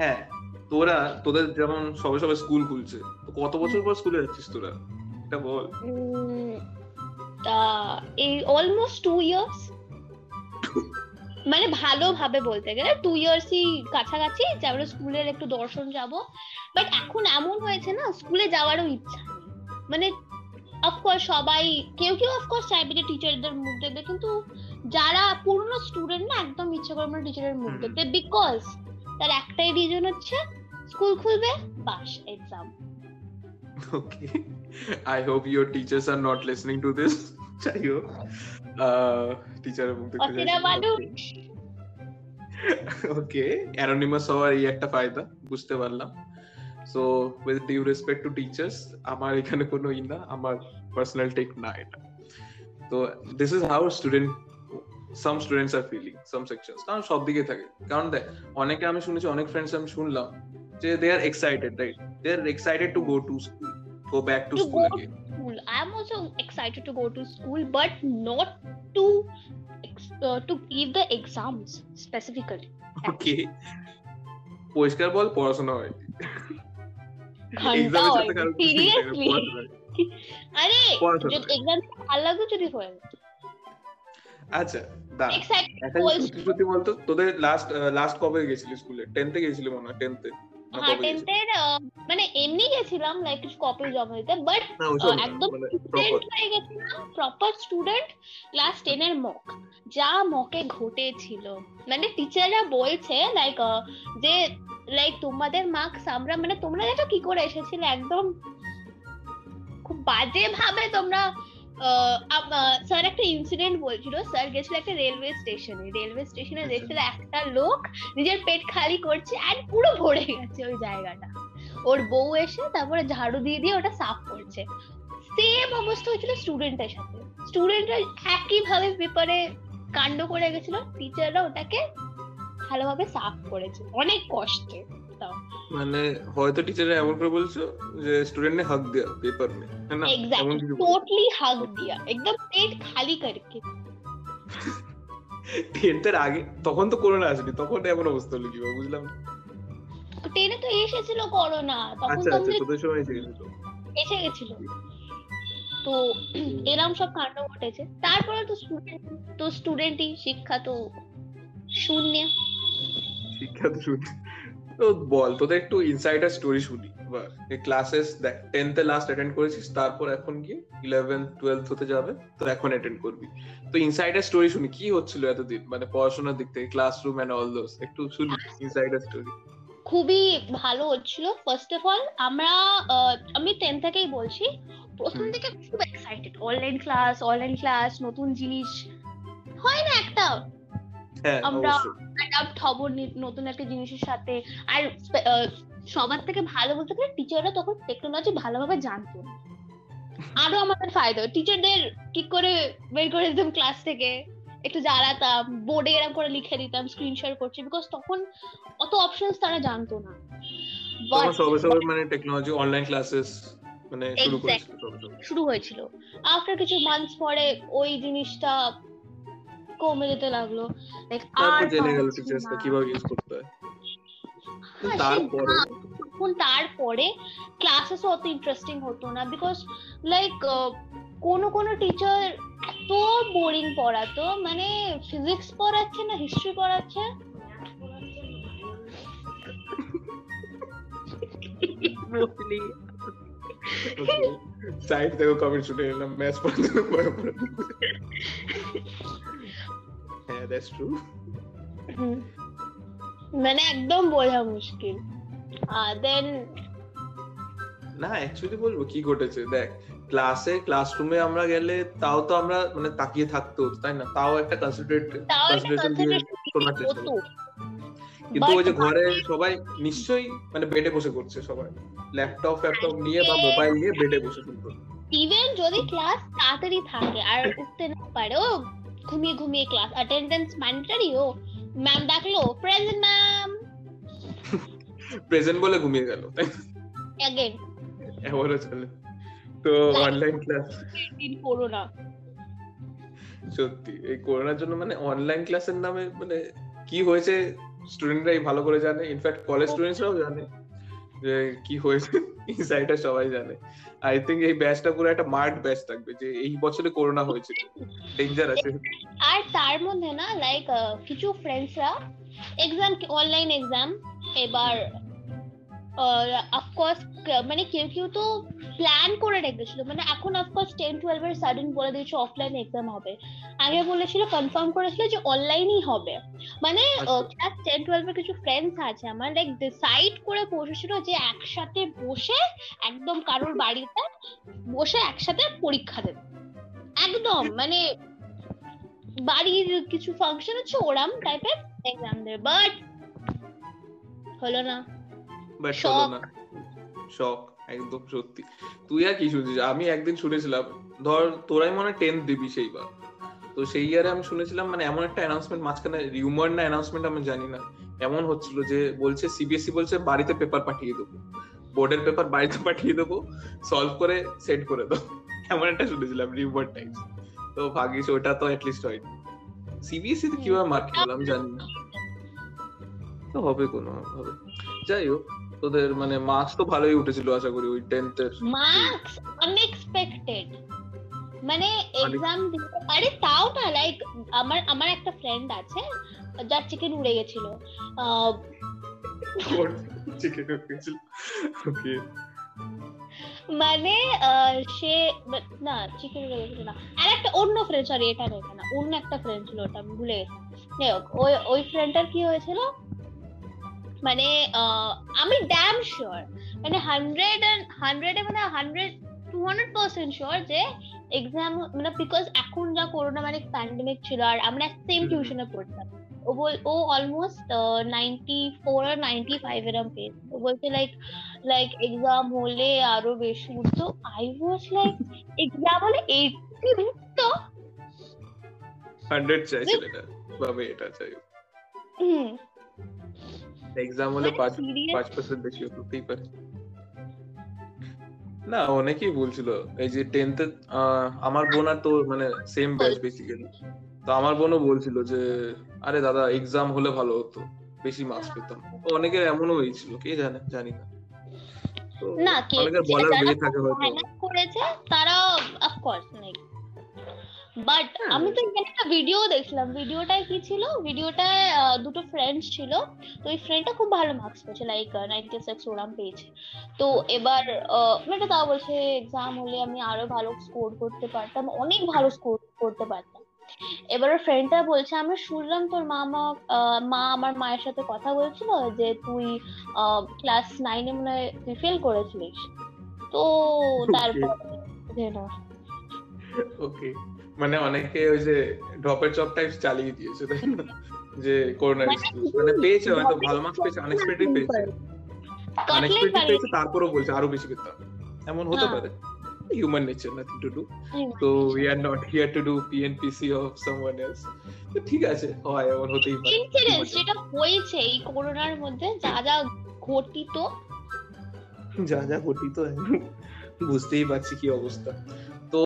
হ্যাঁ। তোরা তোদের যেমন সবে সবে স্কুল খুলছে তো কত বছর পর স্কুলে যাচ্ছিস তোরা? এটা বল। এই অলমোস্ট টু ইয়ার্স মানে ভালোভাবে বলতে গেলে টু ইয়ার্সই কাছাকাছি স্কুলের একটু দর্শন যাব। বাট এখন এমন হয়েছে না স্কুলে যাওয়ারও ইচ্ছা মানে অফকোর্স সবাই কেউ কেউ অফকোর্স চাইবে যে টিচারদের মুখ দেখবে কিন্তু যারা পুরনো স্টুডেন্ট না একদম ইচ্ছে করে না টিচারের মুখ। দেখতে বিকজ তার একটাই রিজন হচ্ছে স্কুল খুলবে বাস exam okay I hope your teachers are not listening to this যাই হোক টিচারের মুখ দেখতে ওকে অ্যানোনিমাস হওয়ার এই একটা ফায়দা বুঝতে পারলাম। So with due respect to teachers আমার এখানে কোনো ই না আমার পার্সোনাল টেক না এটা। তো this is how student Some students are feeling some sections কারণ সব দিকে থাকে কারণ দেখ অনেকে আমি শুনেছি অনেক ফ্রেন্ডস আমি শুনলাম যে they are excited right they are excited to go to school go back to To school go- again school. I am also excited to go to school, but not to ex- uh, to give the exams specifically. Okay পরিষ্কার বল পড়াশোনা হয় ঘন্টা এক্সামের হয় সাথে কারো কিছু নেই, সিরিয়াসলি পড়াশোনা হয়। আরে পড়াশোনা যদি এক্সাম ভালো লাগবে যদি হয় আচ্ছা দাঁড়া একটা সত্যি সত্যি বলতো তোদের লাস্ট লাস্ট কবে গেছিলি স্কুলে টেন্থে গেছিলি মনে হয় টেন্থে মানে এমনি গেছিলাম লাইক কপি জমা দিতে বাট একদম স্টুডেন্ট হয়ে গেছিলাম প্রপার স্টুডেন্ট ক্লাস টেন এর মক যা মকে ঘটেছিল। মানে টিচাররা বলছে লাইক যে লাইক তোমাদের মার্কস আমরা মানে তোমরা দেখো কি করে এসেছিলে একদম খুব বাজে ভাবে তোমরা স্যার একটা ইনসিডেন্ট বলছিল স্যার গেছিল একটা রেলওয়ে স্টেশনে রেলওয়ে স্টেশনে আচ্ছা। দেখছিল একটা লোক নিজের পেট খালি করছে আর পুরো ভরে গেছে ওই জায়গাটা। ওর বউ এসে তারপরে ঝাড়ু দিয়ে দিয়ে ওটা সাফ করছে। সেম অবস্থা হয়েছিল স্টুডেন্টের সাথে। স্টুডেন্টরা একই ভাবে পেপারে কাণ্ড করে গেছিল। টিচাররা ওটাকে ভালোভাবে সাফ করেছে। অনেক কষ্টে। তাও মানে হয়তো টিচাররা এমন করে বলছো যে স্টুডেন্ট ने हक दिया पेपर में है ना এমন এক্স্যাক্টলি কিছু টোটলি হাগ দিয়া একদম পেট খালি করকে টেন্থের আগে তখন তো করোনা আসেনি তখন এমন অবস্থা হলো কিভাবে বুঝলাম না। টেনে তো এসেছিল করোনা তখন আচ্ছা তো আচ্ছা আমাদের তোদের সময় এসে গেছিল এসে গেছিল তো এরম সব কাণ্ড ঘটেছে তারপরে তো স্টুডেন্ট তো স্টুডেন্টই শিক্ষা তো শূন্য শিক্ষা তো শুনি তো বল তোদের একটু ইনসাইডার স্টোরি শুনি। এবার ক্লাসেস টেন্থে লাস্ট অ্যাটেন্ড করেছিস তারপর এখন গিয়ে ইলেভেন টুয়েলথ হতে যাবে তো এখন অ্যাটেন্ড করবি। তো ইনসাইডার স্টোরি শুনি কি হচ্ছিল এতদিন? মানে পড়াশোনার দিক থেকে ক্লাসরুম এন্ড অল দোস একটু শুনি ইনসাইডার স্টোরি খুবই ভালো হচ্ছিল ফার্স্ট অফ অল আমরা আমি টেন থেকেই বলছি প্রথম থেকে খুব excited online class online class নতুন জিনিস হয় না একটা আমরা- অবশ্যই। অ্যাডাপ্ট হব নতুন একটা জিনিসের সাথে। আর সবার থেকে ভালো বলতে গেলে টিচাররা তখন টেকনোলজি ভালোভাবে জানতো। আরও আমাদের ফায়দা টিচারদের ঠিক করে বের করে দিতাম ক্লাস থেকে একটু জ্বালাতাম বোর্ডে এরকম করে লিখে দিতাম স্ক্রিনশট করছি বিকজ তখন অত অপশনস তারা জানতো না। তখন সবে সবে মানে টেকনোলজি অনলাইন ক্লাসেস মানে শুরু হয়েছিল। আফটার কিছু মান্থস পরে ওই জিনিসটা কমে যেতে লাগল। লাইক আর জেনে গেল টিচার্সটা কীভাবে ইউজ করতে হয়? তারপরে? তখন তারপরে ক্লাসেস অত ইন্টারেস্টিং হতো না বিকজ লাইক কোনো কোনো টিচার এত বোরিং পড়াতো মানে ফিজিক্স পড়াচ্ছে না হিস্ট্রি পড়াচ্ছে? বলি সাইড থেকে কমেন্ট শুনে এলাম ম্যাচ পড়তে ট্রু হুম। মানে একদম বোঝা মুশকিল। দেন না অ্যাকচুয়ালি বলব কি ঘটেছে দেখ ক্লাসে ক্লাসরুমে আমরা গেলে তাও তো আমরা মানে তাকিয়ে থাকতে তাই না? তাও একটা কনসেন্ট্রেট Concentration দিয়ে concentration শোনার চেষ্টা কিন্তু ওই যে ঘরে সবাই নিশ্চয়ই মানে বেডে বসে করছে সবাই। ল্যাপটপ ফ্যাপটপ নিয়ে বা মোবাইল নিয়ে বেডে বসে কিন্তু ইভেন যদি ক্লাস তাড়াতাড়ি থাকে আর উঠতে না পারে ও ঘুমিয়ে ঘুমিয়ে ক্লাস অ্যাটেন্ডেন্স ম্যান্ডেটরি ও। ম্যাম ডাকলো প্রেজেন্ট ম্যাম প্রেজেন্ট বলে ঘুমিয়ে গেল অ্যাগেন এমনও চলে তো অনলাইন ক্লাস দিন করোনা সত্যি এই করোনার জন্য মানে অনলাইন ক্লাসের নামে মানে কি হয়েছে স্টুডেন্টরাই ভালো করে জানে। ইনফ্যাক্ট কলেজ স্টুডেন্টরাও জানে যে কি হয়েছে। ইনসাইডটা সবাই জানে। আই থিঙ্ক এই ব্যাচটা পুরো একটা মার্ক ব্যাচ থাকবে, যে এই বছরে করোনা হয়েছিল। ডেঞ্জার আছে। আর তার মধ্যে না লাইক কিছু ফ্রেন্ডসরা এক্সাম অনলাইন এক্সাম এবার অফকোর্স মানে কেউ কেউ তো প্ল্যান করে রেখেছিল। মানে এখন অফকোর্স টেন টুয়েলভ এর সাডেন বলে দিয়েছে অফলাইন এক্সাম হবে। আগে বলেছিল কনফার্ম করেছিল যে অনলাইনই হবে। মানে ক্লাস টেন টুয়েলভ এর কিছু ফ্রেন্ডস আছে আমার লাইক ডিসাইড করে বসেছিল যে একসাথে বসে একদম কারোর বাড়িতে বসে একসাথে পরীক্ষা দেবে। একদম মানে বাড়ির কিছু ফাংশন আছে ওরাম টাইপের এক্সাম দেবে। বাট হলো না। বাট হলো না। শখ, একদম সত্যি। তুই আর কি শুনছিস? আমি একদিন শুনেছিলাম, ধর তোরাই মনে টেন্থ দিবি সেইবার। তো সেই ইয়ারে আমি শুনেছিলাম মানে এমন একটা অ্যানাউন্সমেন্ট মাঝখানে রিউমার না অ্যানাউন্সমেন্ট আমি জানি না। এমন হচ্ছিল যে বলছে সিবিএসসি বলছে, বাড়িতে পেপার পাঠিয়ে দেবো। বোর্ডের পেপার বাড়িতে পাঠিয়ে দেবো সলভ করে সেট করে দাও এমন একটা শুনেছিলাম রিউমার টাইপস তো ভাগিস ওটা তো অ্যাটলিস্ট হয়নি। সিবিএসসি তে কীভাবে মার্ক পেলাম আমি জানি না। তো হবে কোনো, হবে। যাই হোক। তোদের মানে মার্কস তো ভালোই উঠেছিল আশা করি ওই টেন্থ এর। মার্কস আনএক্সপেক্টেড মানে এক্সাম আরে তাও না লাইক আমার আমার একটা ফ্রেন্ড আছে যার চিকেন উড়ে গেছিল। চিকেন উঠেছিল ওকে মানে সে না চিকেন উড়ে গেছিল না। আর একটা অন্য ফ্রেন্ড সরি এটা না এটা না অন্য একটা ফ্রেন্ড ছিল ওটা আমি ভুলে গেছি। যাই হোক ওই ওই ফ্রেন্ডটার কি হয়েছিল? মানে আমি ড্যাম শিওর মানে হান্ড্রেড হান্ড্রেডে মানে hundred to hundred percent sure যে এক্সাম মানে বিকজ এখন যা করোনা মানে প্যান্ডেমিক ছিল আর আমরা সেম টিউশনে পড়তাম। ও বল ও অলমোস্ট নাইনটি ফোর আর নাইনটি ফাইভ এরম পেয়েছে ও বলছে লাইক লাইক এক্সাম হলে আরও বেশি। উঠতো আই ওয়াজ লাইক এক্সাম হলে এইটটি উঠতো হান্ড্রেড চাইছিল এটা ভাবে এটা চাই। হুম, এক্সাম হলে পাঁচ serious? পাঁচ পার্সেন্ট বেশি হতেই পারে না অনেকেই বলছিল এই যে টেন্থে আমার বোন আর তো মানে সেম ব্যাচ বেসিক্যালি তো আমার বোনও বলছিল যে আরে দাদা এক্সাম হলে ভালো হতো বেশি মার্কস পেতাম তো অনেকের এমনও হয়েছিল কে জানে জানি না তো না কে অনেকের বলার থাকে হয়তো করেছে তারা অফকোর্স বাট হ্যাঁ। আমি তো এখানে একটা ভিডিও দেখলাম। ভিডিওটায় কি ছিল? ভিডিওটায় দুটো ফ্রেন্ডস ছিল। তো ওই ফ্রেন্ডটা খুব ভালো মার্কস পেয়েছে লাইক নাইনটি সিক্স ওরাম পেয়েছে। তো এবার মেয়েটা তাও বলছে এক্সাম হলে আমি আরও ভালো স্কোর করতে পারতাম অনেক ভালো স্কোর করতে পারতাম। এবার ফ্রেন্ডটা বলছে আমি শুনলাম তোর মা মা আমার মায়ের সাথে কথা বলছিল যে তুই ক্লাস নাইনে মনে হয় তুই ফেল করেছিলিস। তো তারপর ওকে মানে অনেকে ওই যে ড্রপের চপ টাইপ চালিয়ে দিয়েছে তাই না? যে করোনা মানে মানে পেয়েছে হয়তো ভালো মার্কস পেয়েছে আনএক্সপেক্টেড পেয়েছে। আনএক্সপেক্টেড পেয়েছে তারপরও বলছে আরও বেশি পেতাম এমন হতে হ্যাঁ। পারে। Human nature nothing to do. তো we are not here to do PNPC of someone else তো ঠিক আছে হয় এমন হতেই পারে। ইনসিডেন্স যেটা হয়েছে এই করোনার মধ্যে যা যা ঘটিত। যা যা ঘটিত বুঝতেই পারছি কি অবস্থা।